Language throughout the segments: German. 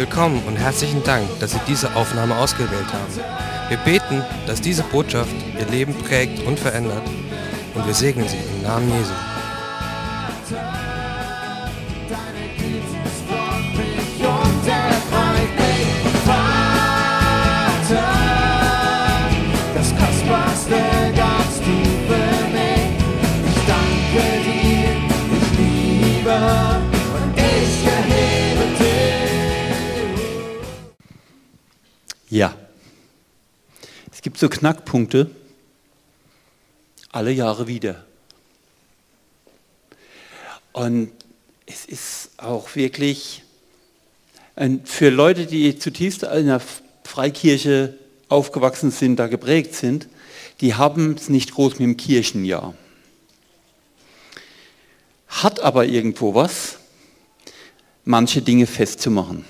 Willkommen und herzlichen Dank, dass Sie diese Aufnahme ausgewählt haben. Wir beten, dass diese Botschaft Ihr Leben prägt und verändert und wir segnen Sie im Namen Jesu. So Knackpunkte alle Jahre wieder. Und es ist auch wirklich für Leute, die zutiefst in einer Freikirche aufgewachsen sind, da geprägt sind, die haben es nicht groß mit dem Kirchenjahr. Hat aber irgendwo was, manche Dinge festzumachen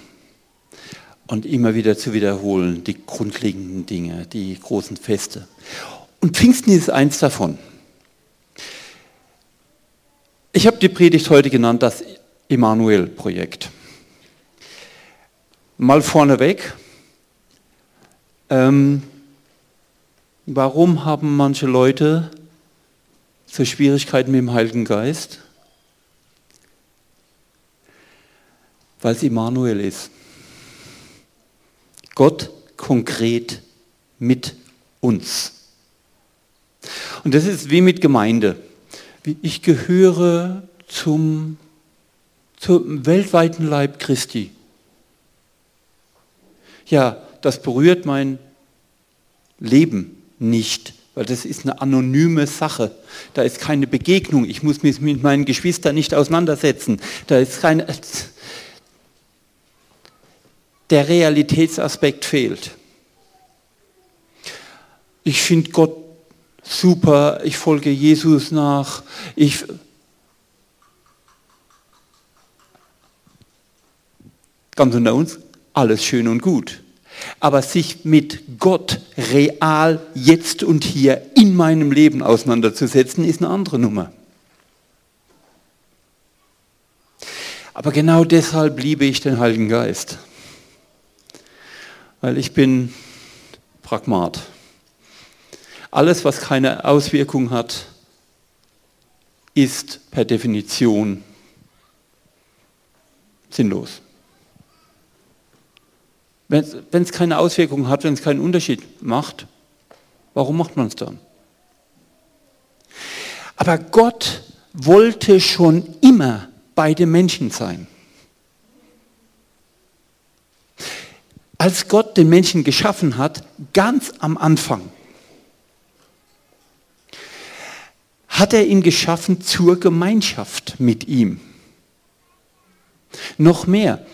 und immer wieder zu wiederholen, die grundlegenden Dinge, die großen Feste. Und Pfingsten ist eins davon. Ich habe die Predigt heute genannt, das Emanuel-Projekt. Mal vorneweg, ähm, warum haben manche Leute so Schwierigkeiten mit dem Heiligen Geist? Weil es Immanuel ist. Gott konkret mit uns. Und das ist wie mit Gemeinde. Ich gehöre zum, zum weltweiten Leib Christi. Ja, das berührt mein Leben nicht, weil das ist eine anonyme Sache. Da ist keine Begegnung. Ich muss mich mit meinen Geschwistern nicht auseinandersetzen. Da ist keine. Der Realitätsaspekt fehlt. Ich finde Gott super, ich folge Jesus nach, ich ganz unter uns, alles schön und gut. Aber sich mit Gott real jetzt und hier in meinem Leben auseinanderzusetzen, ist eine andere Nummer. Aber genau deshalb liebe ich den Heiligen Geist. Weil ich bin Pragmat. Alles, was keine Auswirkung hat, ist per Definition sinnlos. Wenn es keine Auswirkung hat, wenn es keinen Unterschied macht, warum macht man es dann? Aber Gott wollte schon immer bei den Menschen sein. Als Gott den Menschen geschaffen hat, ganz am Anfang, hat er ihn geschaffen zur Gemeinschaft mit ihm. Noch mehr,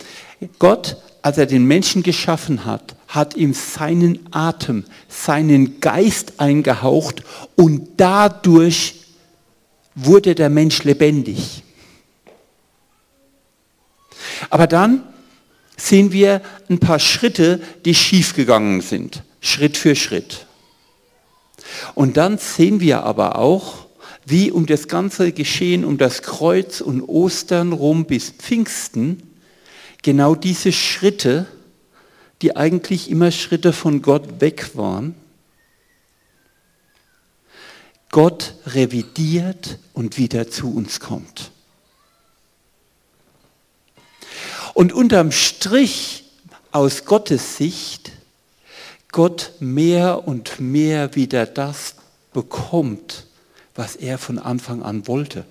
Gott, als er den Menschen geschaffen hat, hat ihm seinen Atem, seinen Geist eingehaucht und dadurch wurde der Mensch lebendig. Aber dann sehen wir ein paar Schritte, die schiefgegangen sind, Schritt für Schritt. Und dann sehen wir aber auch, wie um das ganze Geschehen, um das Kreuz und Ostern rum bis Pfingsten, genau diese Schritte, die eigentlich immer Schritte von Gott weg waren, Gott revidiert und wieder zu uns kommt. Und unterm Strich aus Gottes Sicht Gott mehr und mehr wieder das bekommt, was er von Anfang an wollte.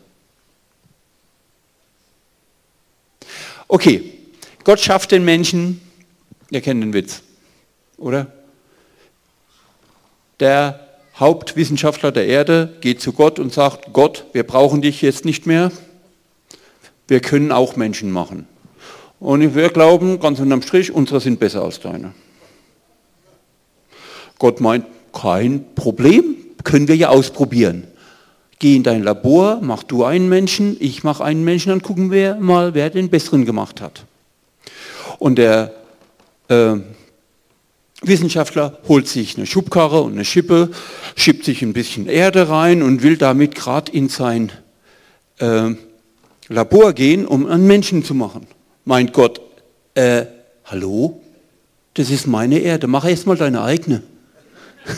Okay, Gott schafft den Menschen, ihr kennt den Witz, oder? Der Hauptwissenschaftler der Erde geht zu Gott und sagt, Gott, wir brauchen dich jetzt nicht mehr, wir können auch Menschen machen. Und wir glauben, ganz unterm Strich, unsere sind besser als deine. Gott meint, kein Problem, können wir ja ausprobieren. Geh in dein Labor, mach du einen Menschen, ich mach einen Menschen, dann gucken wir mal, wer den besseren gemacht hat. Und der äh, Wissenschaftler holt sich eine Schubkarre und eine Schippe, schiebt sich ein bisschen Erde rein und will damit gerade in sein äh, Labor gehen, um einen Menschen zu machen. Meint Gott, äh, hallo, das ist meine Erde, mach erst mal deine eigene.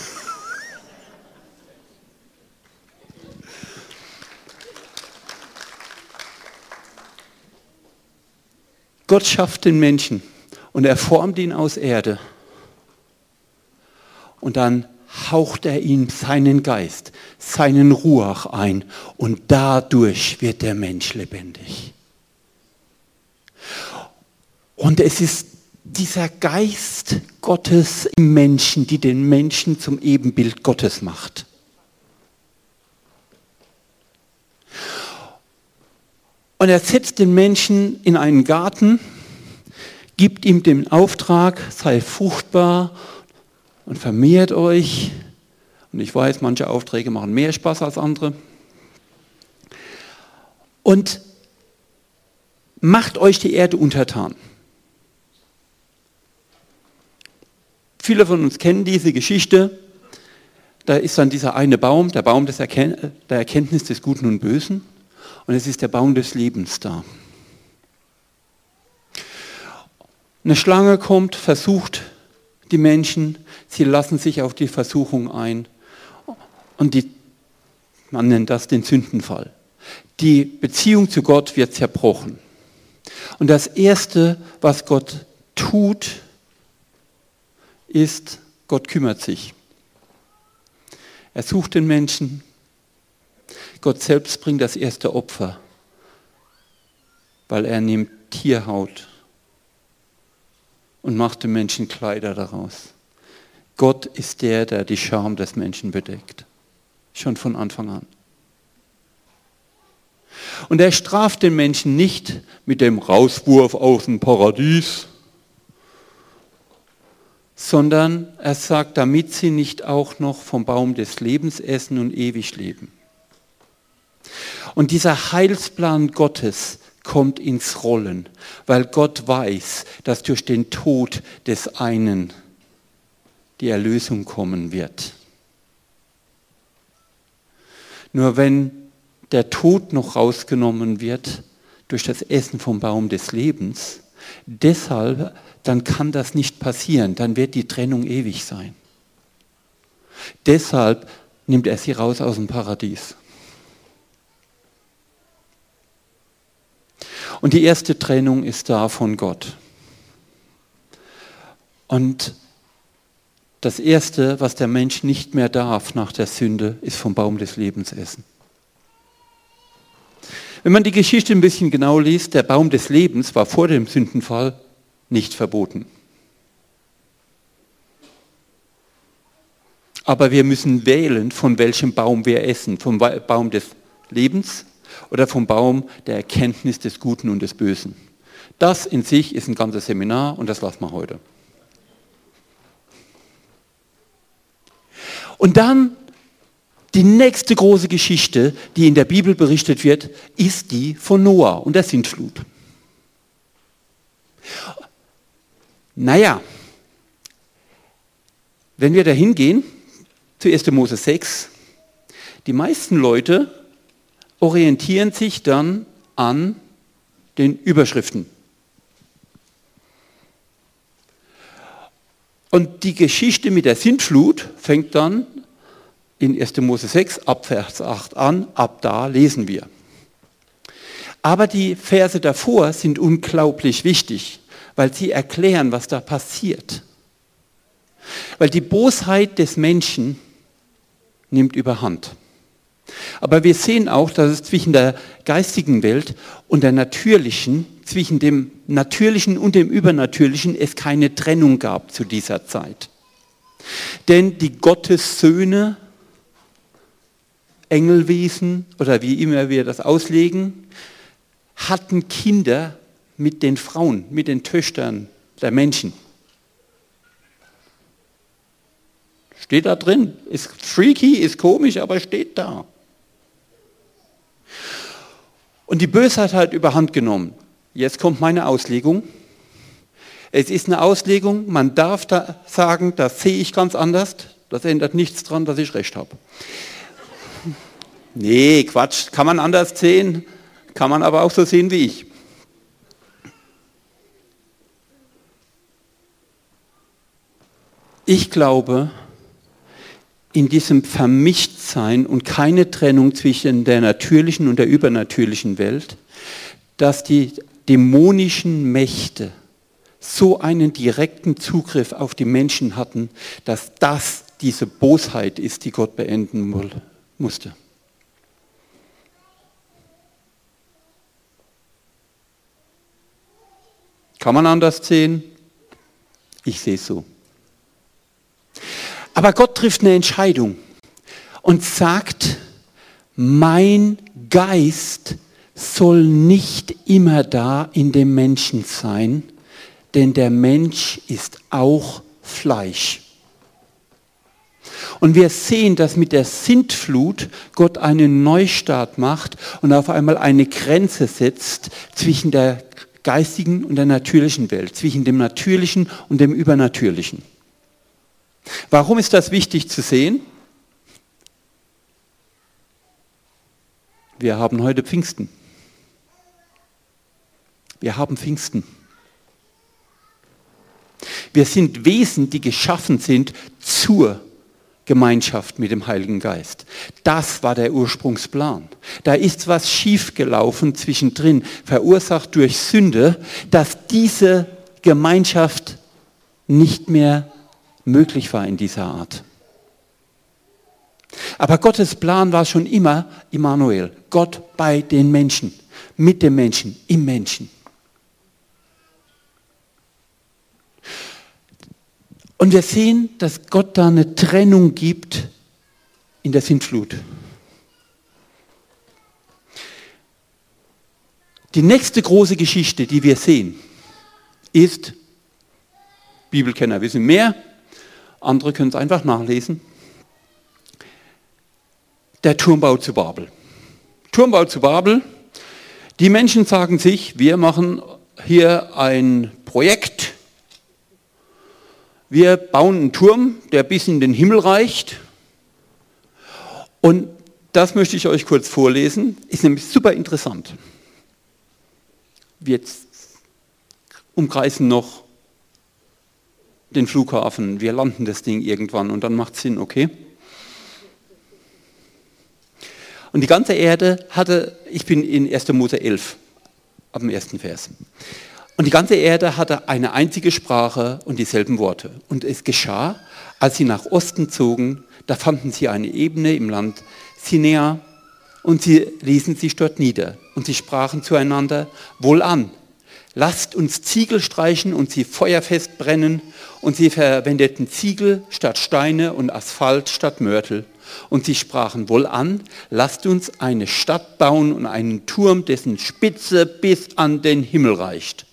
Gott schafft den Menschen und er formt ihn aus Erde. Und dann haucht er ihm seinen Geist, seinen Ruach ein und dadurch wird der Mensch lebendig. Und es ist dieser Geist Gottes im Menschen, die den Menschen zum Ebenbild Gottes macht. Und er setzt den Menschen in einen Garten, gibt ihm den Auftrag, sei fruchtbar und vermehrt euch. Und ich weiß, manche Aufträge machen mehr Spaß als andere. Und macht euch die Erde untertan. Viele von uns kennen diese Geschichte. Da ist dann dieser eine Baum, der Baum des Erken der Erkenntnis des Guten und Bösen. Und es ist der Baum des Lebens da. Eine Schlange kommt, versucht die Menschen, sie lassen sich auf die Versuchung ein. Und die, man nennt das den Sündenfall. Die Beziehung zu Gott wird zerbrochen. Und das Erste, was Gott tut, ist, Gott kümmert sich. Er sucht den Menschen, Gott selbst bringt das erste Opfer, weil er nimmt Tierhaut und macht dem Menschen Kleider daraus. Gott ist der, der die Scham des Menschen bedeckt. Schon von Anfang an. Und er straft den Menschen nicht mit dem Rauswurf aus dem Paradies, sondern er sagt, damit sie nicht auch noch vom Baum des Lebens essen und ewig leben. Und dieser Heilsplan Gottes kommt ins Rollen, weil Gott weiß, dass durch den Tod des einen die Erlösung kommen wird. Nur wenn der Tod noch rausgenommen wird durch das Essen vom Baum des Lebens, deshalb, dann kann das nicht passieren, dann wird die Trennung ewig sein. Deshalb nimmt er sie raus aus dem Paradies. Und die erste Trennung ist da von Gott. Und das Erste, was der Mensch nicht mehr darf nach der Sünde, ist vom Baum des Lebens essen. Wenn man die Geschichte ein bisschen genau liest, der Baum des Lebens war vor dem Sündenfall nicht verboten. Aber wir müssen wählen, von welchem Baum wir essen. Vom Baum des Lebens oder vom Baum der Erkenntnis des Guten und des Bösen. Das in sich ist ein ganzes Seminar und das lassen wir heute. Und dann die nächste große Geschichte, die in der Bibel berichtet wird, ist die von Noah und der Sintflut. Naja, wenn wir da hingehen, zu 1. Mose 6, die meisten Leute orientieren sich dann an den Überschriften. Und die Geschichte mit der Sintflut fängt dann in 1. Mose 6 ab Vers 8 an, ab da lesen wir. Aber die Verse davor sind unglaublich wichtig, weil sie erklären, was da passiert. Weil die Bosheit des Menschen nimmt überhand. Aber wir sehen auch, dass es zwischen der geistigen Welt und der natürlichen, zwischen dem natürlichen und dem übernatürlichen es keine Trennung gab zu dieser Zeit. Denn die Gottessöhne, Engelwesen oder wie immer wir das auslegen, hatten Kinder mit den Frauen, mit den Töchtern der Menschen. Steht da drin. Ist freaky, ist komisch, aber steht da. Und die Bösheit hat überhand genommen. Jetzt kommt meine Auslegung. Es ist eine Auslegung, man darf da sagen, das sehe ich ganz anders. Das ändert nichts daran, dass ich recht habe. Nee, Quatsch, kann man anders sehen, kann man aber auch so sehen wie ich. Ich glaube, in diesem Vermischtsein und keine Trennung zwischen der natürlichen und der übernatürlichen Welt, dass die dämonischen Mächte so einen direkten Zugriff auf die Menschen hatten, dass das diese Bosheit ist, die Gott beenden musste. Kann man anders sehen? Ich sehe es so. Aber Gott trifft eine Entscheidung und sagt, mein Geist soll nicht immer da in dem Menschen sein, denn der Mensch ist auch Fleisch. Und wir sehen, dass mit der Sintflut Gott einen Neustart macht und auf einmal eine Grenze setzt zwischen der geistigen und der natürlichen Welt, zwischen dem Natürlichen und dem Übernatürlichen. Warum ist das wichtig zu sehen? Wir haben heute Pfingsten. Wir haben Pfingsten. Wir sind Wesen, die geschaffen sind zur Gemeinschaft mit dem Heiligen Geist. Das war der Ursprungsplan. Da ist was schiefgelaufen zwischendrin, verursacht durch Sünde, dass diese Gemeinschaft nicht mehr möglich war in dieser Art. Aber Gottes Plan war schon immer Immanuel, Gott bei den Menschen, mit dem Menschen, im Menschen. Und wir sehen, dass Gott da eine Trennung gibt in der Sintflut. Die nächste große Geschichte, die wir sehen, ist, Bibelkenner wissen mehr, andere können es einfach nachlesen, der Turmbau zu Babel. Turmbau zu Babel, die Menschen sagen sich, wir machen hier ein Projekt, wir bauen einen Turm, der bis in den Himmel reicht. Und das möchte ich euch kurz vorlesen. Ist nämlich super interessant. Wir umkreisen noch den Flughafen. Wir landen das Ding irgendwann und dann macht es Sinn, okay? Und die ganze Erde hatte, ich bin in 1. Mose 11, ab dem ersten Vers. Und die ganze Erde hatte eine einzige Sprache und dieselben Worte. Und es geschah, als sie nach Osten zogen, da fanden sie eine Ebene im Land Sinea und sie ließen sich dort nieder. Und sie sprachen zueinander, wohlan, lasst uns Ziegel streichen und sie feuerfest brennen. Und sie verwendeten Ziegel statt Steine und Asphalt statt Mörtel. Und sie sprachen wohlan, lasst uns eine Stadt bauen und einen Turm, dessen Spitze bis an den Himmel reicht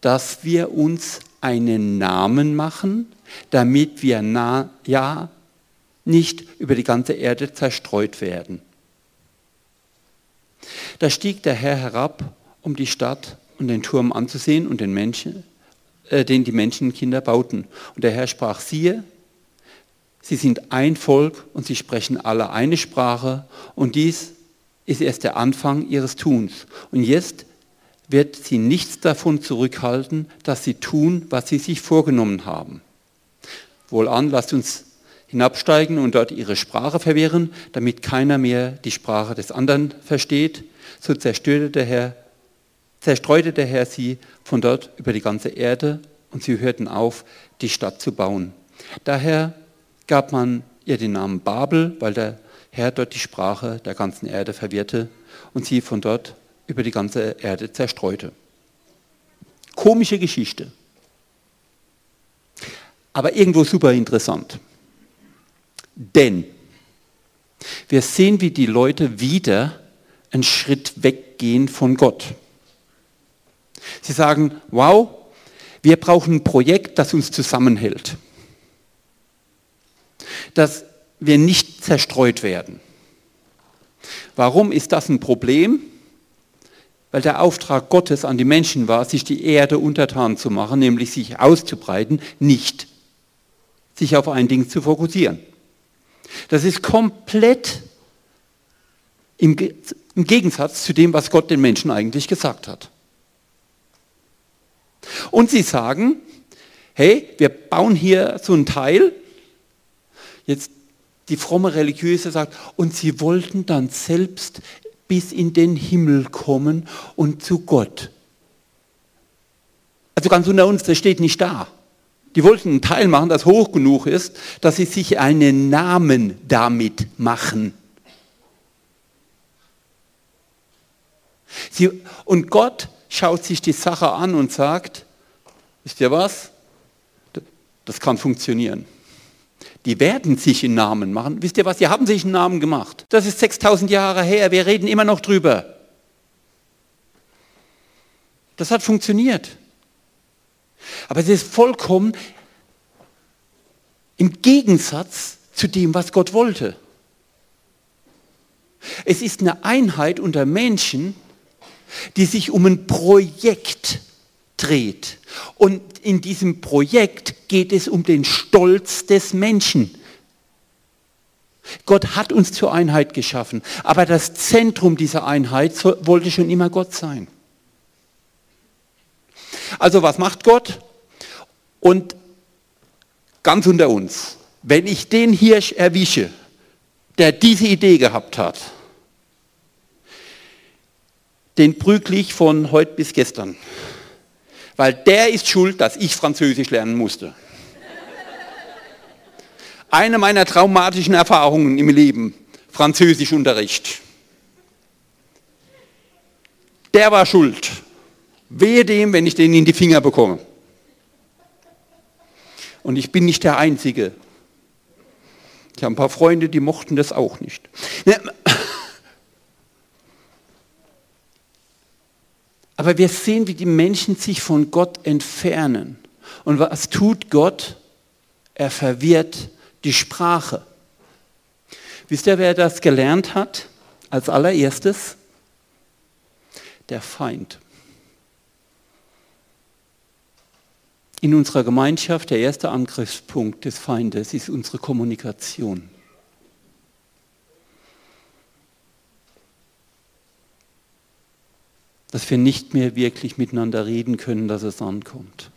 dass wir uns einen Namen machen, damit wir na, ja nicht über die ganze Erde zerstreut werden. Da stieg der Herr herab, um die Stadt und den Turm anzusehen und den Menschen, äh, den die Menschenkinder bauten. Und der Herr sprach, siehe, sie sind ein Volk und sie sprechen alle eine Sprache und dies ist erst der Anfang ihres Tuns. Und jetzt wird sie nichts davon zurückhalten, dass sie tun, was sie sich vorgenommen haben. Wohlan, lasst uns hinabsteigen und dort ihre Sprache verwirren, damit keiner mehr die Sprache des anderen versteht. So zerstörte der Herr, zerstreute der Herr sie von dort über die ganze Erde und sie hörten auf, die Stadt zu bauen. Daher gab man ihr den Namen Babel, weil der Herr dort die Sprache der ganzen Erde verwirrte und sie von dort über die ganze Erde zerstreute. Komische Geschichte. Aber irgendwo super interessant. Denn wir sehen, wie die Leute wieder einen Schritt weggehen von Gott. Sie sagen, wow, wir brauchen ein Projekt, das uns zusammenhält. Dass wir nicht zerstreut werden. Warum ist das ein Problem? weil der Auftrag Gottes an die Menschen war, sich die Erde untertan zu machen, nämlich sich auszubreiten, nicht sich auf ein Ding zu fokussieren. Das ist komplett im, Gegensatz zu dem, was Gott den Menschen eigentlich gesagt hat. Und sie sagen, hey, wir bauen hier so ein Teil. Jetzt die fromme Religiöse sagt, und sie wollten dann selbst bis in den Himmel kommen und zu Gott. Also ganz unter uns, das steht nicht da. Die wollten einen Teil machen, das hoch genug ist, dass sie sich einen Namen damit machen. Sie, und Gott schaut sich die Sache an und sagt, wisst ihr was? Das kann funktionieren. Die werden sich einen Namen machen. Wisst ihr was? Die haben sich einen Namen gemacht. Das ist 6000 Jahre her. Wir reden immer noch drüber. Das hat funktioniert. Aber es ist vollkommen im Gegensatz zu dem, was Gott wollte. Es ist eine Einheit unter Menschen, die sich um ein Projekt dreht. Und in diesem Projekt geht es um den Stolz des Menschen. Gott hat uns zur Einheit geschaffen, aber das Zentrum dieser Einheit wollte schon immer Gott sein. Also was macht Gott? Und ganz unter uns, wenn ich den Hirsch erwische, der diese Idee gehabt hat, den prügle ich von heute bis gestern. Weil der ist schuld, dass ich Französisch lernen musste. Eine meiner traumatischen Erfahrungen im Leben, Französischunterricht. Der war schuld. Wehe dem, wenn ich den in die Finger bekomme. Und ich bin nicht der Einzige. Ich habe ein paar Freunde, die mochten das auch nicht. Aber wir sehen, wie die Menschen sich von Gott entfernen. Und was tut Gott? Er verwirrt die Sprache. Wisst ihr, wer das gelernt hat als allererstes? Der Feind. In unserer Gemeinschaft der erste Angriffspunkt des Feindes ist unsere Kommunikation. Dass wir nicht mehr wirklich miteinander reden können, dass es ankommt.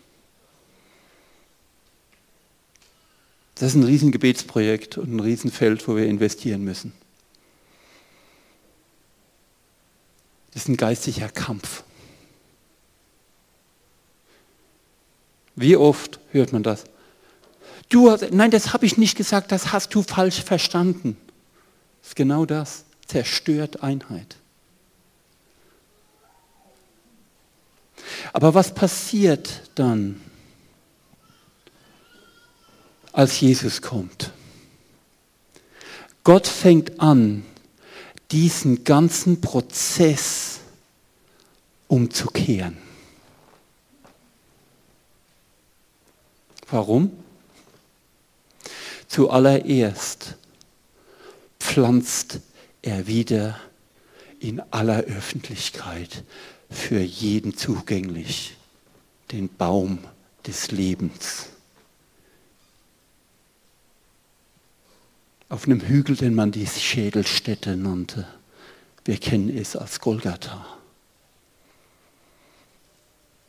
Das ist ein Riesengebetsprojekt und ein Riesenfeld, wo wir investieren müssen. Das ist ein geistiger Kampf. Wie oft hört man das? Du hast, nein, das habe ich nicht gesagt, das hast du falsch verstanden. Das ist genau das. Zerstört Einheit. Aber was passiert dann, als Jesus kommt? Gott fängt an, diesen ganzen Prozess umzukehren. Warum? Zuallererst pflanzt er wieder in aller Öffentlichkeit für jeden zugänglich, den Baum des Lebens. Auf einem Hügel, den man die Schädelstätte nannte. Wir kennen es als Golgatha.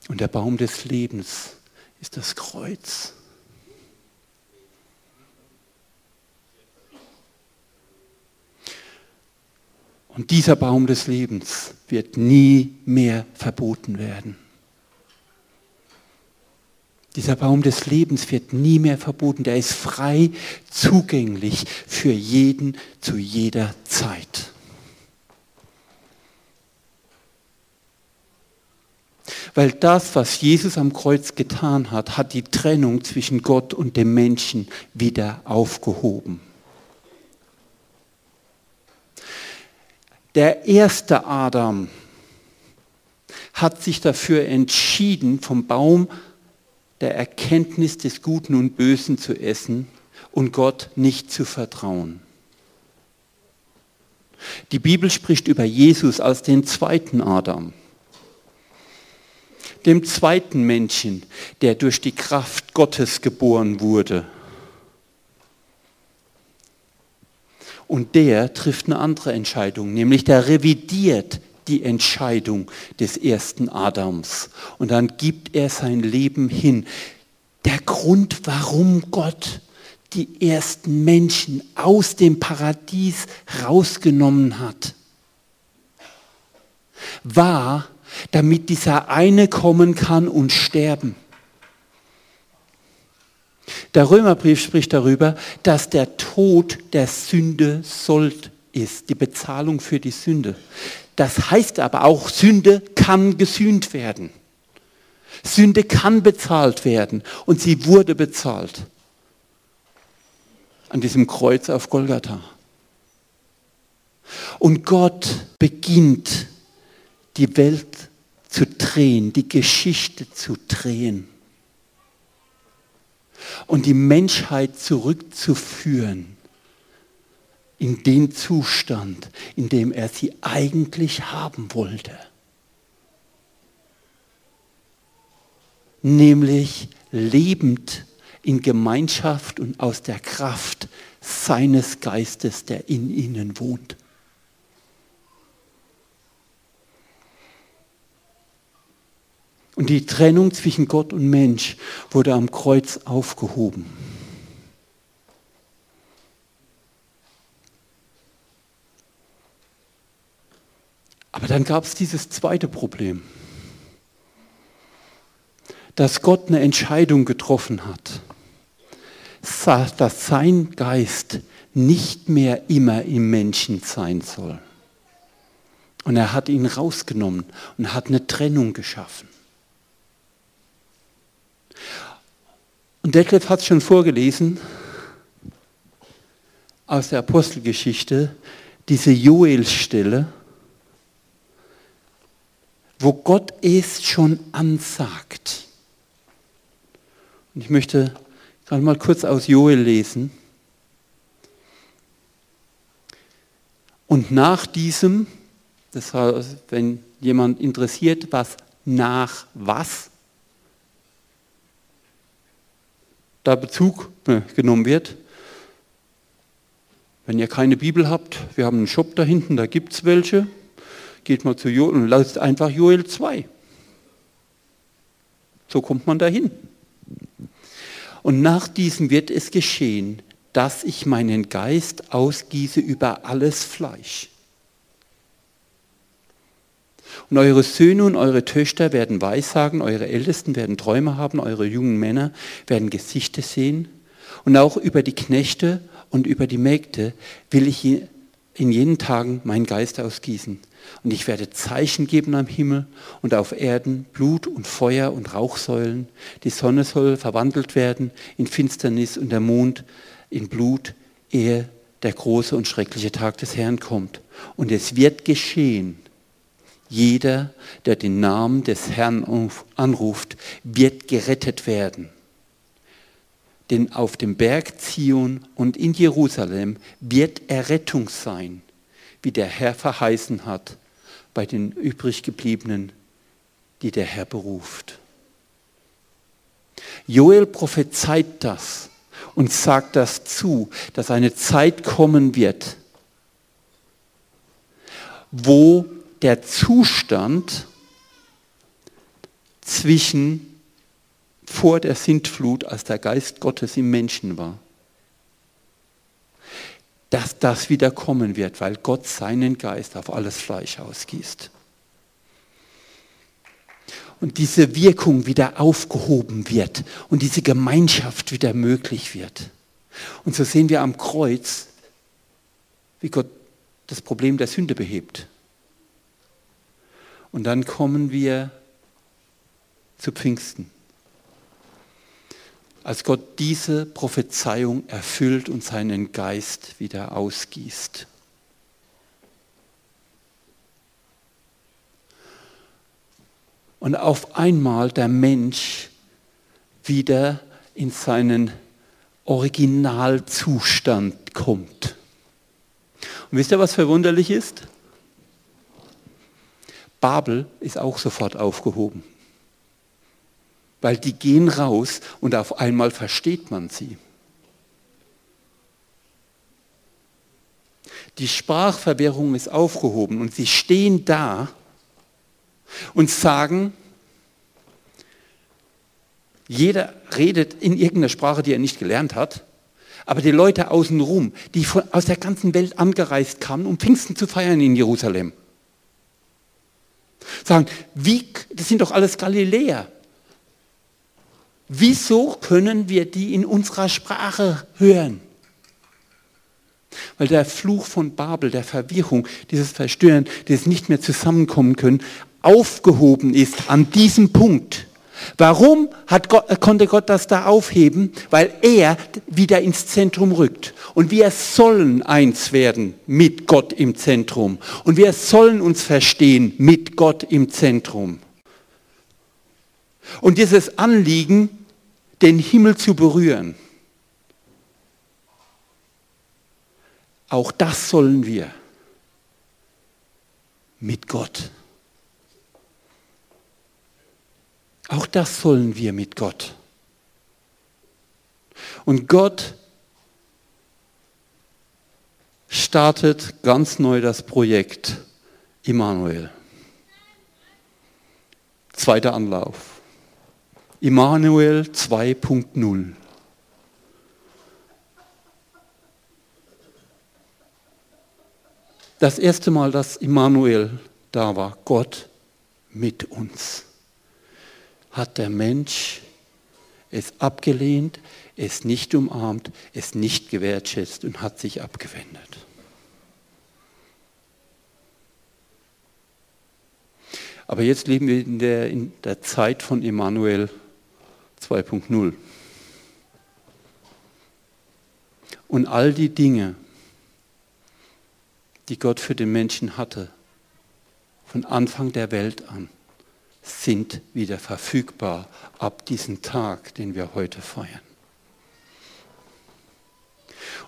Und der Baum des Lebens ist das Kreuz. Und dieser Baum des Lebens wird nie mehr verboten werden. Dieser Baum des Lebens wird nie mehr verboten. Der ist frei zugänglich für jeden zu jeder Zeit. Weil das, was Jesus am Kreuz getan hat, hat die Trennung zwischen Gott und dem Menschen wieder aufgehoben. Der erste Adam hat sich dafür entschieden, vom Baum der Erkenntnis des Guten und Bösen zu essen und Gott nicht zu vertrauen. Die Bibel spricht über Jesus als den zweiten Adam, dem zweiten Menschen, der durch die Kraft Gottes geboren wurde Und der trifft eine andere Entscheidung, nämlich der revidiert die Entscheidung des ersten Adams. Und dann gibt er sein Leben hin. der Grund, warum Gott die ersten Menschen aus dem Paradies rausgenommen hat, war, damit dieser eine kommen kann und sterben. Der Römerbrief spricht darüber, dass der Tod der Sünde Sold ist, die Bezahlung für die Sünde. Das heißt aber auch, Sünde kann gesühnt werden. Sünde kann bezahlt werden und sie wurde bezahlt an diesem Kreuz auf Golgatha. Und Gott beginnt die Welt zu drehen, die Geschichte zu drehen und die Menschheit zurückzuführen in den Zustand, in dem er sie eigentlich haben wollte. Nämlich lebend in Gemeinschaft und aus der Kraft seines Geistes, der in ihnen wohnt. Und die Trennung zwischen Gott und Mensch wurde am Kreuz aufgehoben. Aber dann gab es dieses zweite Problem, dass Gott eine Entscheidung getroffen hat, dass sein Geist nicht mehr immer im Menschen sein soll. Und er hat ihn rausgenommen und hat eine Trennung geschaffen. Und Detlef hat es schon vorgelesen aus der Apostelgeschichte, diese Joel-Stelle, wo Gott es schon ansagt. Und ich möchte gerade mal kurz aus Joel lesen. Und nach diesem, das heißt, wenn jemand interessiert, was nach was da Bezug äh, genommen wird. Wenn ihr keine Bibel habt, wir haben einen Shop da hinten, da gibt es welche. Geht mal zu Joel und lasst einfach Joel 2. So kommt man dahin. Und nach diesem wird es geschehen, dass ich meinen Geist ausgieße über alles Fleisch. Und eure Söhne und eure Töchter werden Weissagen, eure Ältesten werden Träume haben, eure jungen Männer werden Gesichter sehen. Und auch über die Knechte und über die Mägde will ich in jenen Tagen meinen Geist ausgießen. Und ich werde Zeichen geben am Himmel und auf Erden, Blut und Feuer und Rauchsäulen. Die Sonne soll verwandelt werden in Finsternis und der Mond in Blut, ehe der große und schreckliche Tag des Herrn kommt. Und es wird geschehen, jeder, der den Namen des Herrn anruft, wird gerettet werden. Denn auf dem Berg Zion und in Jerusalem wird Errettung sein, wie der Herr verheißen hat bei den übriggebliebenen, die der Herr beruft. Joel prophezeit das und sagt das zu, dass eine Zeit kommen wird, wo der Zustand zwischen vor der Sintflut, als der Geist Gottes im Menschen war, dass das wieder kommen wird, weil Gott seinen Geist auf alles Fleisch ausgießt. Und diese Wirkung wieder aufgehoben wird und diese Gemeinschaft wieder möglich wird. Und so sehen wir am Kreuz, wie Gott das Problem der Sünde behebt. Und dann kommen wir zu Pfingsten. Als Gott diese Prophezeiung erfüllt und seinen Geist wieder ausgießt. Und auf einmal der Mensch wieder in seinen Originalzustand kommt. Und wisst ihr, was verwunderlich ist? Babel ist auch sofort aufgehoben. Weil die gehen raus und auf einmal versteht man sie. Die Sprachverwirrung ist aufgehoben und sie stehen da und sagen, jeder redet in irgendeiner Sprache, die er nicht gelernt hat. Aber die Leute außenrum, die von, aus der ganzen Welt angereist kamen, um Pfingsten zu feiern in Jerusalem, sagen, wie, das sind doch alles Galiläer. Wieso können wir die in unserer Sprache hören? Weil der Fluch von Babel, der Verwirrung, dieses Verstören, dieses nicht mehr zusammenkommen können, aufgehoben ist an diesem Punkt. Warum Gott, konnte Gott das da aufheben? Weil er wieder ins Zentrum rückt. Und wir sollen eins werden mit Gott im Zentrum. Und wir sollen uns verstehen mit Gott im Zentrum. Und dieses Anliegen, den Himmel zu berühren, auch das sollen wir mit Gott. Auch das sollen wir mit Gott. Und Gott startet ganz neu das Projekt Immanuel. Zweiter Anlauf. Immanuel 2.0. Das erste Mal, dass Immanuel da war, Gott mit uns hat der Mensch es abgelehnt, es nicht umarmt, es nicht gewertschätzt und hat sich abgewendet. Aber jetzt leben wir in der, in der Zeit von Emmanuel 2.0. Und all die Dinge, die Gott für den Menschen hatte, von Anfang der Welt an, sind wieder verfügbar ab diesem Tag, den wir heute feiern.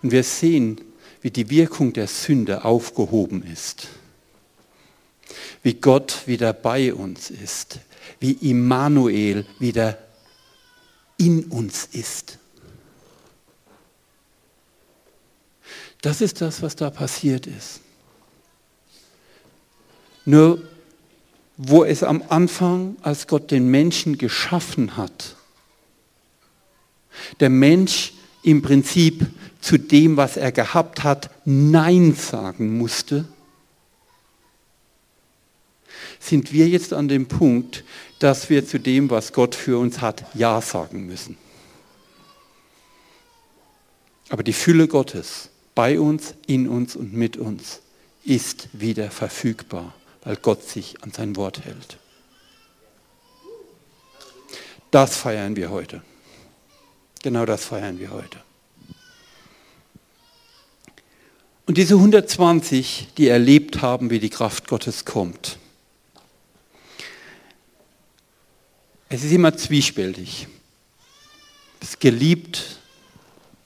Und wir sehen, wie die Wirkung der Sünde aufgehoben ist, wie Gott wieder bei uns ist, wie Immanuel wieder in uns ist. Das ist das, was da passiert ist. Nur wo es am Anfang, als Gott den Menschen geschaffen hat, der Mensch im Prinzip zu dem, was er gehabt hat, Nein sagen musste, sind wir jetzt an dem Punkt, dass wir zu dem, was Gott für uns hat, Ja sagen müssen. Aber die Fülle Gottes bei uns, in uns und mit uns ist wieder verfügbar weil Gott sich an sein Wort hält. Das feiern wir heute. Genau das feiern wir heute. Und diese 120, die erlebt haben, wie die Kraft Gottes kommt. Es ist immer zwiespältig. Es ist geliebt,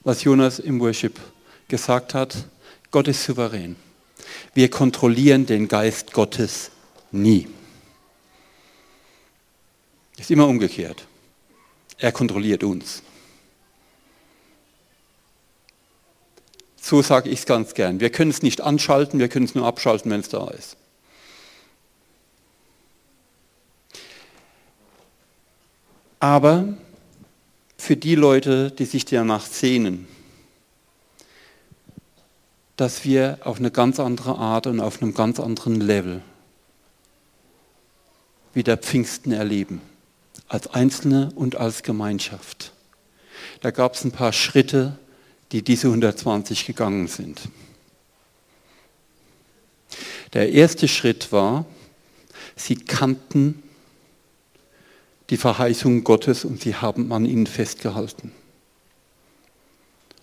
was Jonas im Worship gesagt hat. Gott ist souverän. Wir kontrollieren den Geist Gottes nie. Ist immer umgekehrt. Er kontrolliert uns. So sage ich es ganz gern. Wir können es nicht anschalten, wir können es nur abschalten, wenn es da ist. Aber für die Leute, die sich danach sehnen, dass wir auf eine ganz andere Art und auf einem ganz anderen Level wieder Pfingsten erleben, als Einzelne und als Gemeinschaft. Da gab es ein paar Schritte, die diese 120 gegangen sind. Der erste Schritt war, sie kannten die Verheißung Gottes und sie haben an ihnen festgehalten.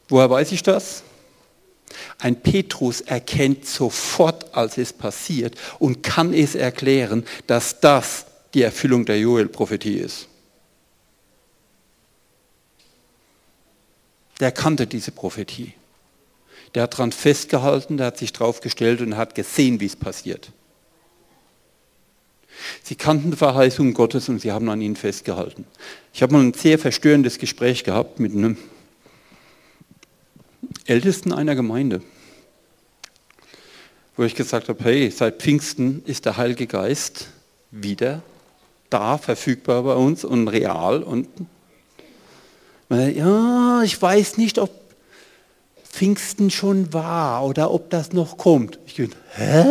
Woher weiß ich das? Ein Petrus erkennt sofort, als es passiert und kann es erklären, dass das die Erfüllung der Joel-Prophetie ist. Der kannte diese Prophetie. Der hat daran festgehalten, der hat sich drauf gestellt und hat gesehen, wie es passiert. Sie kannten die Verheißung Gottes und sie haben an ihnen festgehalten. Ich habe mal ein sehr verstörendes Gespräch gehabt mit einem Ältesten einer Gemeinde, wo ich gesagt habe, hey, seit Pfingsten ist der Heilige Geist wieder da, verfügbar bei uns und real. Und Ja, ich weiß nicht, ob Pfingsten schon war oder ob das noch kommt. Ich gehe, hä?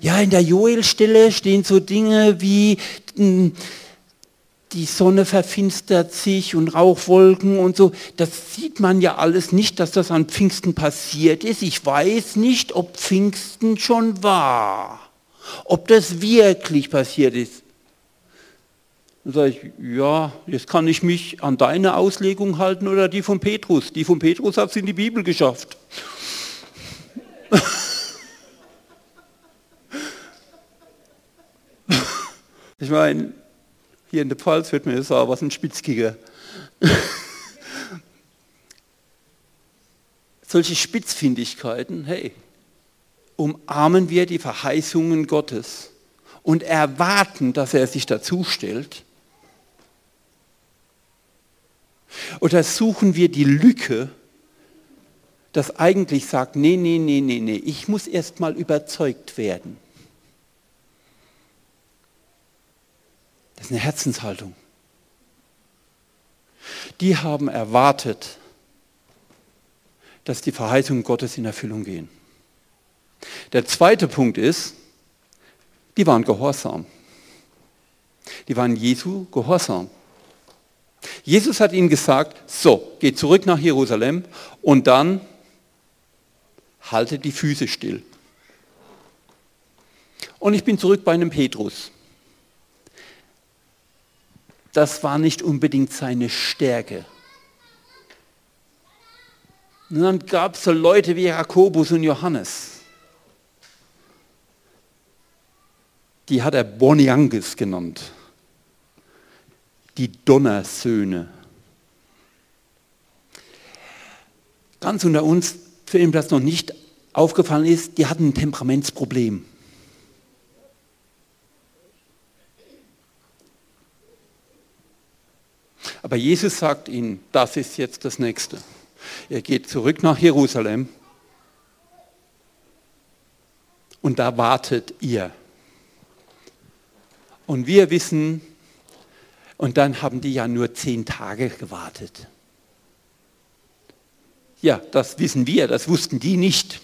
Ja, in der Joel-Stelle stehen so Dinge wie hm, die Sonne verfinstert sich und Rauchwolken und so. Das sieht man ja alles nicht, dass das an Pfingsten passiert ist. Ich weiß nicht, ob Pfingsten schon war, ob das wirklich passiert ist. Dann sage ich, ja, jetzt kann ich mich an deine Auslegung halten oder die von Petrus. Die von Petrus hat es in die Bibel geschafft. ich meine, hier in der Pfalz wird mir das auch was ein Spitzkiger. Solche Spitzfindigkeiten, hey, umarmen wir die Verheißungen Gottes und erwarten, dass er sich dazu stellt Oder suchen wir die Lücke, das eigentlich sagt, nee, nee, nee, nee, nee, ich muss erst mal überzeugt werden. Das ist eine Herzenshaltung. Die haben erwartet, dass die Verheißungen Gottes in Erfüllung gehen. Der zweite Punkt ist, die waren gehorsam. Die waren Jesu gehorsam. Jesus hat ihnen gesagt, so, geht zurück nach Jerusalem und dann haltet die Füße still. Und ich bin zurück bei einem Petrus. Das war nicht unbedingt seine Stärke. Und dann gab es so Leute wie Jakobus und Johannes. Die hat er Bonianges genannt die Donnersöhne. Ganz unter uns, für ihn das noch nicht aufgefallen ist, die hatten ein Temperamentsproblem. Aber Jesus sagt ihnen, das ist jetzt das Nächste. Er geht zurück nach Jerusalem und da wartet ihr. Und wir wissen, und dann haben die ja nur zehn Tage gewartet. Ja, das wissen wir, das wussten die nicht.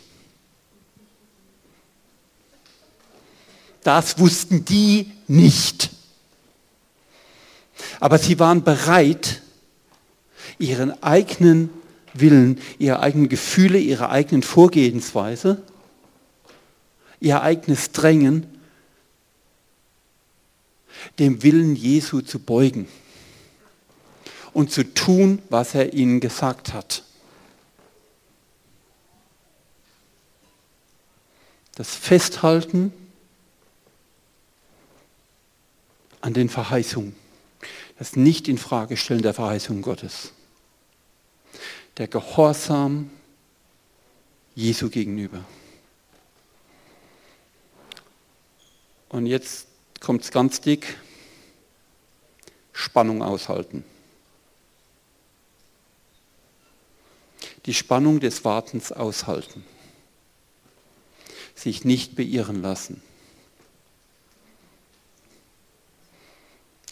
Das wussten die nicht. Aber sie waren bereit, ihren eigenen Willen, ihre eigenen Gefühle, ihre eigenen Vorgehensweise, ihr eigenes Drängen dem Willen Jesu zu beugen und zu tun, was er ihnen gesagt hat. Das Festhalten an den Verheißungen, das Nicht-in-Frage-Stellen der Verheißungen Gottes, der Gehorsam Jesu gegenüber. Und jetzt kommt es ganz dick, Spannung aushalten. Die Spannung des Wartens aushalten. Sich nicht beirren lassen.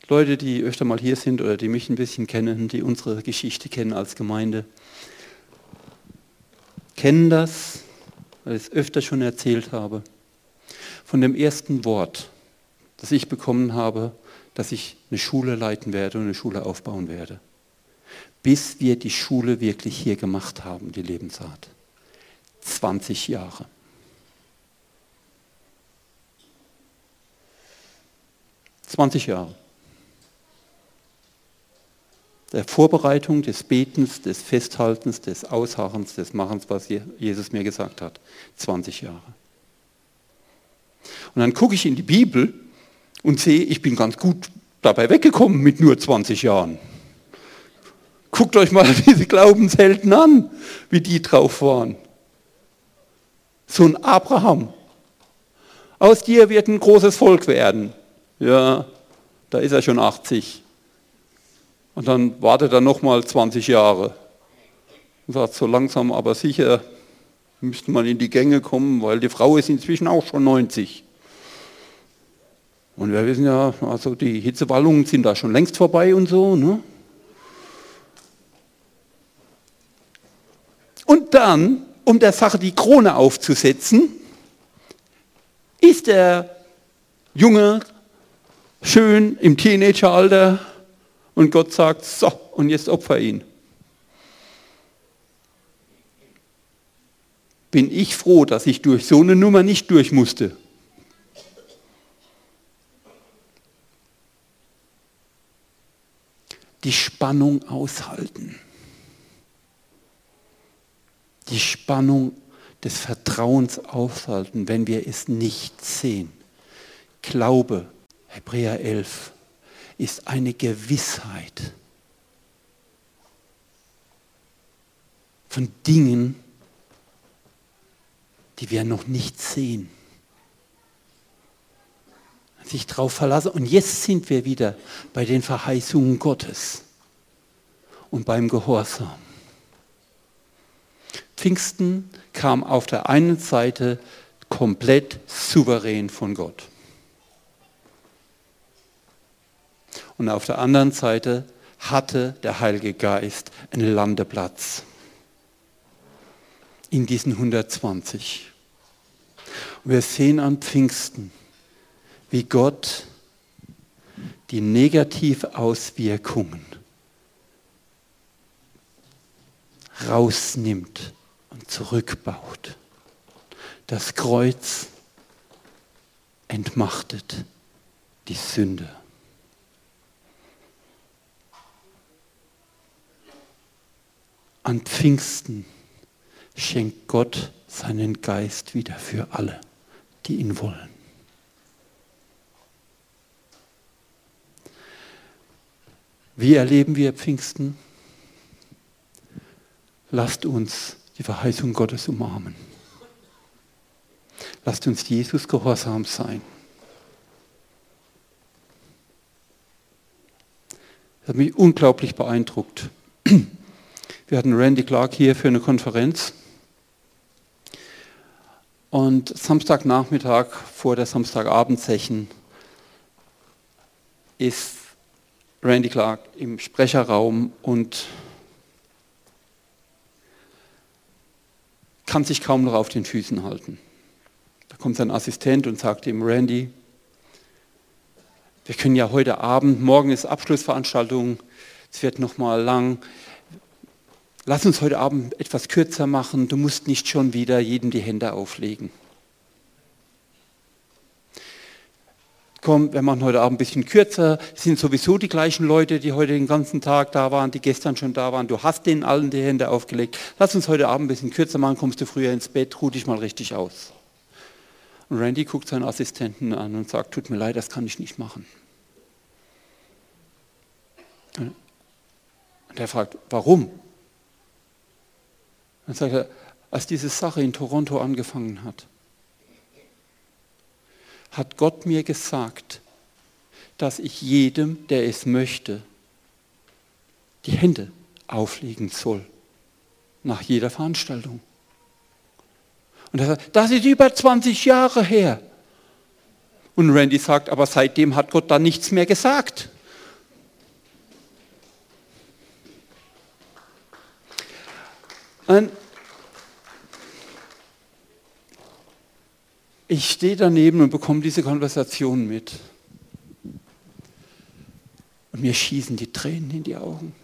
Leute, die öfter mal hier sind oder die mich ein bisschen kennen, die unsere Geschichte kennen als Gemeinde, kennen das, weil ich es öfter schon erzählt habe, von dem ersten Wort, das ich bekommen habe, dass ich eine Schule leiten werde und eine Schule aufbauen werde. Bis wir die Schule wirklich hier gemacht haben, die Lebensart. 20 Jahre. Zwanzig Jahre. Der Vorbereitung, des Betens, des Festhaltens, des Ausharrens, des Machens, was Jesus mir gesagt hat. 20 Jahre. Und dann gucke ich in die Bibel und sehe, ich bin ganz gut dabei weggekommen mit nur 20 Jahren. Guckt euch mal diese Glaubenshelden an, wie die drauf waren. So ein Abraham. Aus dir wird ein großes Volk werden. Ja, da ist er schon 80. Und dann wartet er nochmal 20 Jahre. Und sagt, so langsam aber sicher müsste man in die Gänge kommen, weil die Frau ist inzwischen auch schon 90. Und wir wissen ja, also die Hitzewallungen sind da schon längst vorbei und so. Ne? Und dann, um der Sache die Krone aufzusetzen, ist der Junge schön im Teenageralter und Gott sagt, so, und jetzt opfer ihn. Bin ich froh, dass ich durch so eine Nummer nicht durch musste. Die Spannung aushalten. Die Spannung des Vertrauens aushalten, wenn wir es nicht sehen. Glaube, Hebräer 11, ist eine Gewissheit von Dingen, die wir noch nicht sehen. Sich darauf verlassen. Und jetzt sind wir wieder bei den Verheißungen Gottes und beim Gehorsam. Pfingsten kam auf der einen Seite komplett souverän von Gott. Und auf der anderen Seite hatte der Heilige Geist einen Landeplatz in diesen 120. Und wir sehen an Pfingsten, wie Gott die Negativauswirkungen rausnimmt und zurückbaut. Das Kreuz entmachtet die Sünde. An Pfingsten schenkt Gott seinen Geist wieder für alle, die ihn wollen. Wie erleben wir Pfingsten? Lasst uns die Verheißung Gottes umarmen. Lasst uns Jesus gehorsam sein. Das hat mich unglaublich beeindruckt. Wir hatten Randy Clark hier für eine Konferenz. Und Samstagnachmittag vor der Samstagabendsession ist Randy Clark im Sprecherraum und kann sich kaum noch auf den Füßen halten. Da kommt sein Assistent und sagt ihm, Randy, wir können ja heute Abend, morgen ist Abschlussveranstaltung, es wird noch mal lang. Lass uns heute Abend etwas kürzer machen, du musst nicht schon wieder jedem die Hände auflegen. Komm, wir machen heute Abend ein bisschen kürzer. Es sind sowieso die gleichen Leute, die heute den ganzen Tag da waren, die gestern schon da waren. Du hast denen allen die Hände aufgelegt. Lass uns heute Abend ein bisschen kürzer machen, kommst du früher ins Bett, ruh dich mal richtig aus. Und Randy guckt seinen Assistenten an und sagt, tut mir leid, das kann ich nicht machen. Und er fragt, warum? Dann sagt er, als diese Sache in Toronto angefangen hat, hat Gott mir gesagt, dass ich jedem, der es möchte, die Hände auflegen soll nach jeder Veranstaltung. Und er sagt, das ist über 20 Jahre her. Und Randy sagt, aber seitdem hat Gott dann nichts mehr gesagt. Und ich stehe daneben und bekomme diese Konversation mit. Und mir schießen die Tränen in die Augen.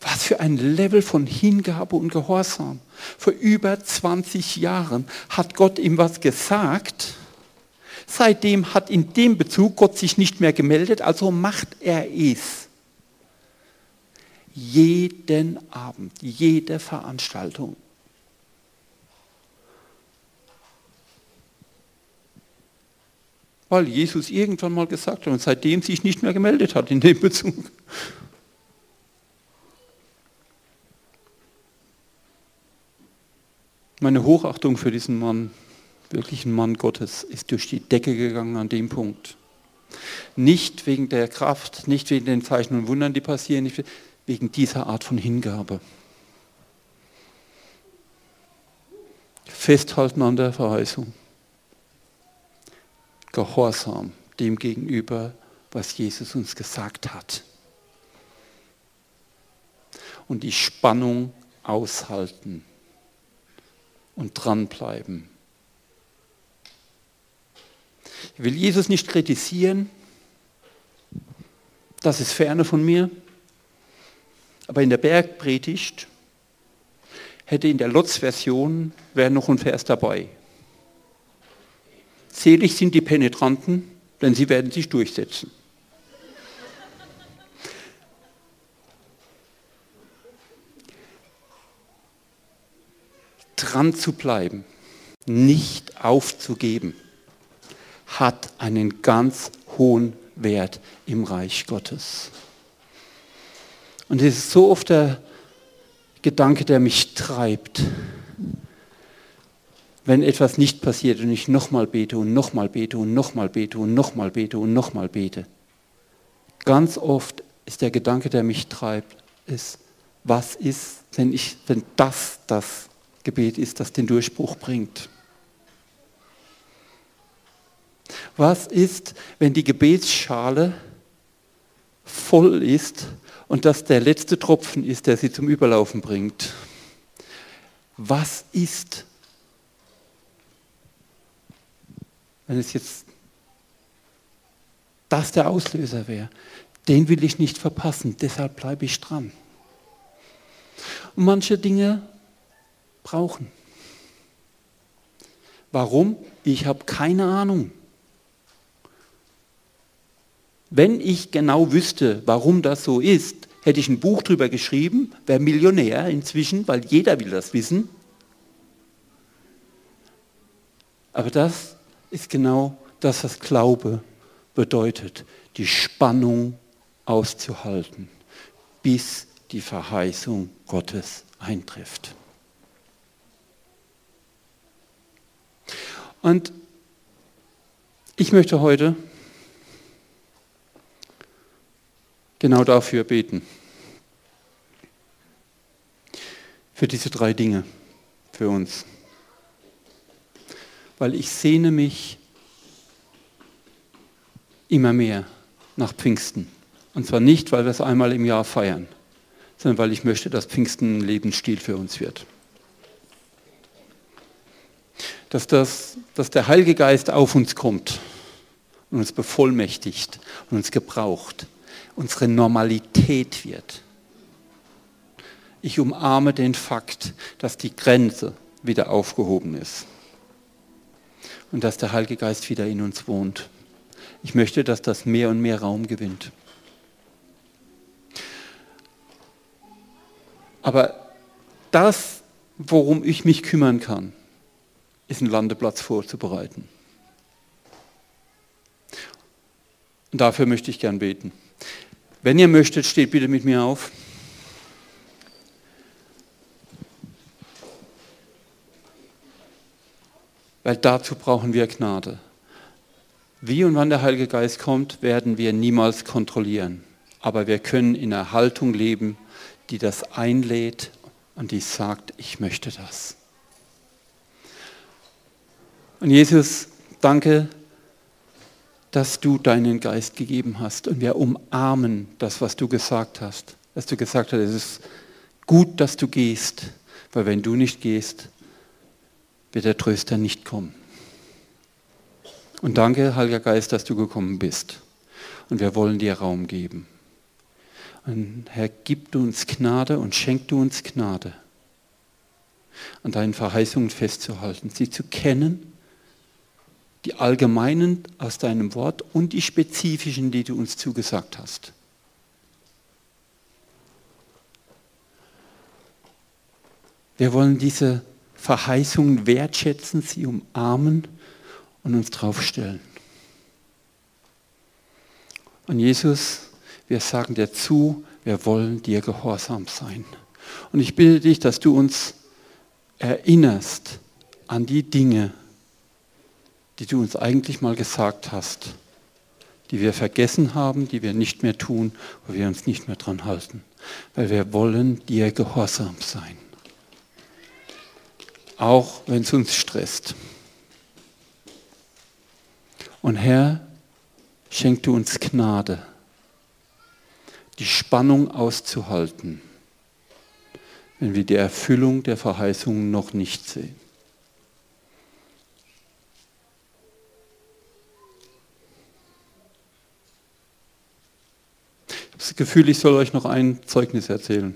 Was für ein Level von Hingabe und Gehorsam. Vor über 20 Jahren hat Gott ihm was gesagt. Seitdem hat in dem Bezug Gott sich nicht mehr gemeldet, also macht er es. Jeden Abend, jede Veranstaltung. Weil Jesus irgendwann mal gesagt hat und seitdem sich nicht mehr gemeldet hat in dem Bezug. Meine Hochachtung für diesen Mann, wirklich ein Mann Gottes, ist durch die Decke gegangen an dem Punkt. Nicht wegen der Kraft, nicht wegen den Zeichen und Wundern, die passieren, nicht wegen dieser Art von Hingabe. Festhalten an der Verheißung. Gehorsam dem gegenüber, was Jesus uns gesagt hat. und die Spannung aushalten und dranbleiben. Ich will Jesus nicht kritisieren, das ist ferne von mir, aber in der Bergpredigt hätte in der Lotz-Version wäre noch ein Vers dabei. Selig sind die Penetranten, denn sie werden sich durchsetzen. Dran zu bleiben, nicht aufzugeben, hat einen ganz hohen Wert im Reich Gottes. Und es ist so oft der Gedanke, der mich treibt, wenn etwas nicht passiert und ich nochmal bete und nochmal bete und nochmal bete und nochmal bete und nochmal bete. Ganz oft ist der Gedanke, der mich treibt, ist, was ist, wenn, ich, wenn das das Gebet ist, das den Durchbruch bringt? Was ist, wenn die Gebetsschale voll ist und das der letzte Tropfen ist, der sie zum Überlaufen bringt? Was ist, wenn es jetzt das der Auslöser wäre? Den will ich nicht verpassen, deshalb bleibe ich dran. Und manche Dinge brauchen. Warum? Ich habe keine Ahnung. Wenn ich genau wüsste, warum das so ist, hätte ich ein Buch drüber geschrieben, wäre Millionär inzwischen, weil jeder will das wissen. Aber das ist genau das, was Glaube bedeutet, die Spannung auszuhalten, bis die Verheißung Gottes eintrifft. Und ich möchte heute genau dafür beten. Für diese drei Dinge, für uns. Weil ich sehne mich immer mehr nach Pfingsten. Und zwar nicht, weil wir es einmal im Jahr feiern, sondern weil ich möchte, dass Pfingsten ein Lebensstil für uns wird. Dass, das, dass der Heilige Geist auf uns kommt und uns bevollmächtigt und uns gebraucht unsere Normalität wird. Ich umarme den Fakt, dass die Grenze wieder aufgehoben ist und dass der Heilige Geist wieder in uns wohnt. Ich möchte, dass das mehr und mehr Raum gewinnt. Aber das, worum ich mich kümmern kann, ist einen Landeplatz vorzubereiten. Und dafür möchte ich gern beten. Wenn ihr möchtet, steht bitte mit mir auf. Weil dazu brauchen wir Gnade. Wie und wann der Heilige Geist kommt, werden wir niemals kontrollieren. Aber wir können in einer Haltung leben, die das einlädt und die sagt, ich möchte das. Und Jesus, danke, dass du deinen Geist gegeben hast. Und wir umarmen das, was du gesagt hast. Dass du gesagt hast, es ist gut, dass du gehst, weil wenn du nicht gehst, wird der Tröster nicht kommen. Und danke, Heiliger Geist, dass du gekommen bist. Und wir wollen dir Raum geben. Und Herr, gib du uns Gnade und schenk du uns Gnade, an deinen Verheißungen festzuhalten, sie zu kennen die allgemeinen aus deinem Wort und die spezifischen, die du uns zugesagt hast. Wir wollen diese Verheißungen wertschätzen, sie umarmen und uns draufstellen. Und Jesus, wir sagen dir zu, wir wollen dir gehorsam sein. Und ich bitte dich, dass du uns erinnerst an die Dinge, die du uns eigentlich mal gesagt hast, die wir vergessen haben, die wir nicht mehr tun, wo wir uns nicht mehr dran halten, weil wir wollen dir gehorsam sein. Auch wenn es uns stresst. Und Herr, schenk du uns Gnade, die Spannung auszuhalten wenn wir die Erfüllung der Verheißungen noch nicht sehen. Das Gefühl, ich soll euch noch ein Zeugnis erzählen.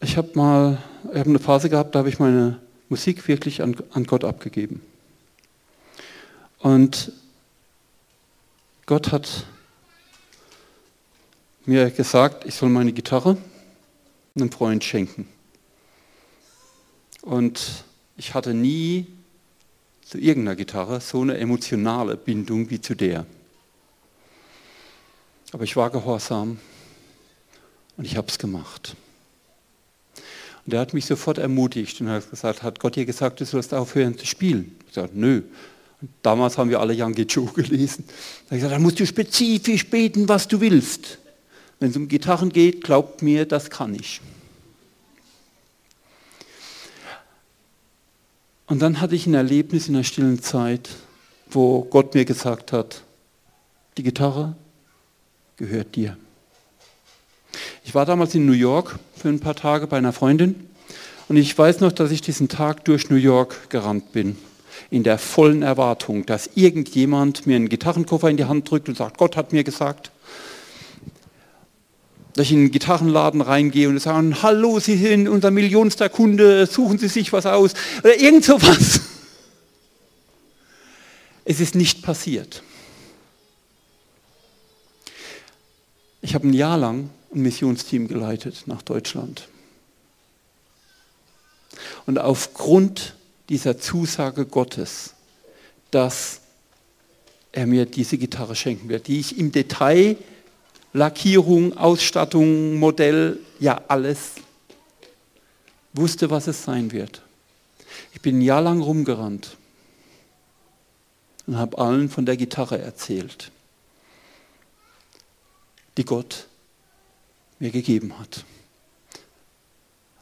Ich habe mal, ich habe eine Phase gehabt, da habe ich meine Musik wirklich an, an Gott abgegeben. Und Gott hat mir gesagt, ich soll meine Gitarre einem Freund schenken. Und ich hatte nie zu irgendeiner Gitarre so eine emotionale Bindung wie zu der. Aber ich war gehorsam und ich habe es gemacht. Und er hat mich sofort ermutigt und hat gesagt, hat Gott dir gesagt, du sollst aufhören zu spielen? Ich sagte, nö. Und damals haben wir alle Yankee Joe gelesen. Da ich gesagt, dann musst du spezifisch beten, was du willst. Wenn es um Gitarren geht, glaubt mir, das kann ich. Und dann hatte ich ein Erlebnis in der stillen Zeit, wo Gott mir gesagt hat, die Gitarre gehört dir. Ich war damals in New York für ein paar Tage bei einer Freundin und ich weiß noch, dass ich diesen Tag durch New York gerannt bin, in der vollen Erwartung, dass irgendjemand mir einen Gitarrenkoffer in die Hand drückt und sagt, Gott hat mir gesagt. Dass ich in einen Gitarrenladen reingehe und sagen, hallo, Sie sind unser millionster Kunde, suchen Sie sich was aus oder irgend sowas. Es ist nicht passiert. Ich habe ein Jahr lang ein Missionsteam geleitet nach Deutschland. Und aufgrund dieser Zusage Gottes, dass er mir diese Gitarre schenken wird, die ich im Detail, Lackierung, Ausstattung, Modell, ja alles wusste, was es sein wird. Ich bin ein Jahr lang rumgerannt und habe allen von der Gitarre erzählt, die Gott mir gegeben hat.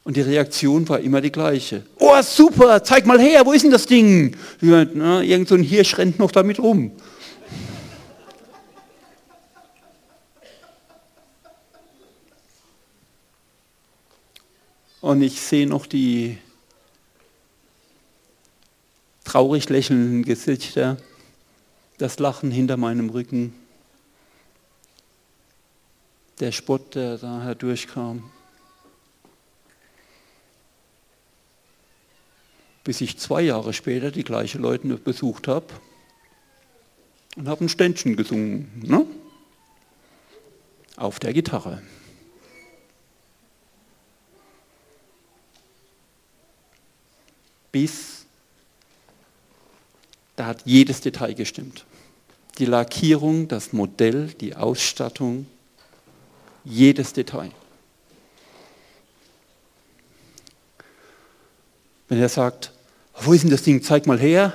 Und die Reaktion war immer die gleiche. Oh, super, zeig mal her, wo ist denn das Ding? Irgend so ein Hirsch rennt noch damit rum. Und ich sehe noch die traurig lächelnden Gesichter, das Lachen hinter meinem Rücken der Spott, der daher durchkam. Bis ich zwei Jahre später die gleichen Leute besucht habe und habe ein Ständchen gesungen. Ne? Auf der Gitarre. Bis da hat jedes Detail gestimmt. Die Lackierung, das Modell, die Ausstattung, jedes Detail. Wenn er sagt, wo ist denn das Ding, zeig mal her,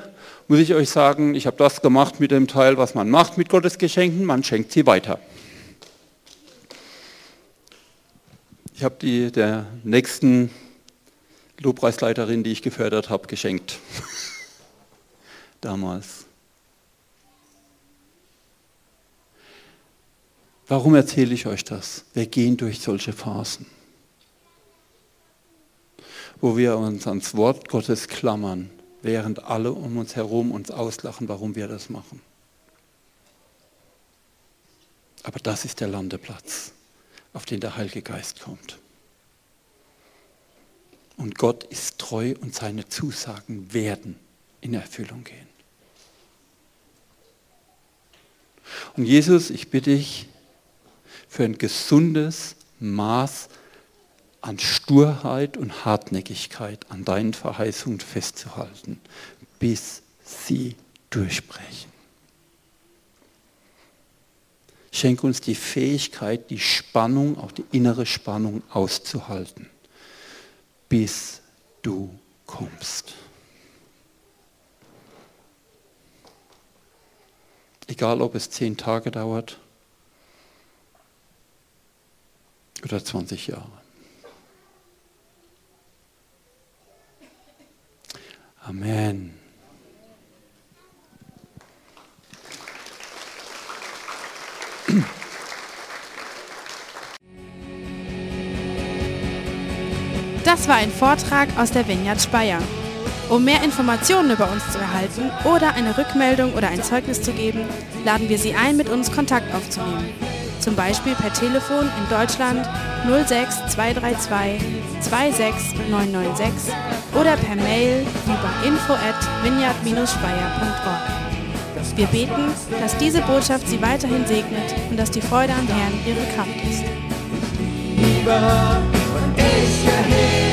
muss ich euch sagen, ich habe das gemacht mit dem Teil, was man macht mit Gottes Geschenken, man schenkt sie weiter. Ich habe die der nächsten Lobpreisleiterin, die ich gefördert habe, geschenkt. Damals. Warum erzähle ich euch das? Wir gehen durch solche Phasen, wo wir uns ans Wort Gottes klammern, während alle um uns herum uns auslachen, warum wir das machen. Aber das ist der Landeplatz, auf den der Heilige Geist kommt. Und Gott ist treu und seine Zusagen werden in Erfüllung gehen. Und Jesus, ich bitte dich, für ein gesundes Maß an Sturheit und Hartnäckigkeit an deinen Verheißungen festzuhalten, bis sie durchbrechen. Schenke uns die Fähigkeit, die Spannung, auch die innere Spannung auszuhalten, bis du kommst. Egal, ob es zehn Tage dauert oder 20 Jahre. Amen. Das war ein Vortrag aus der Vineyard Speyer. Um mehr Informationen über uns zu erhalten oder eine Rückmeldung oder ein Zeugnis zu geben, laden wir Sie ein, mit uns Kontakt aufzunehmen. Zum Beispiel per Telefon in Deutschland 06 232 26996 oder per Mail über info at vineyard-speyer.org. Wir beten, dass diese Botschaft Sie weiterhin segnet und dass die Freude am Herrn Ihre Kraft ist. Lieber und ich erhebe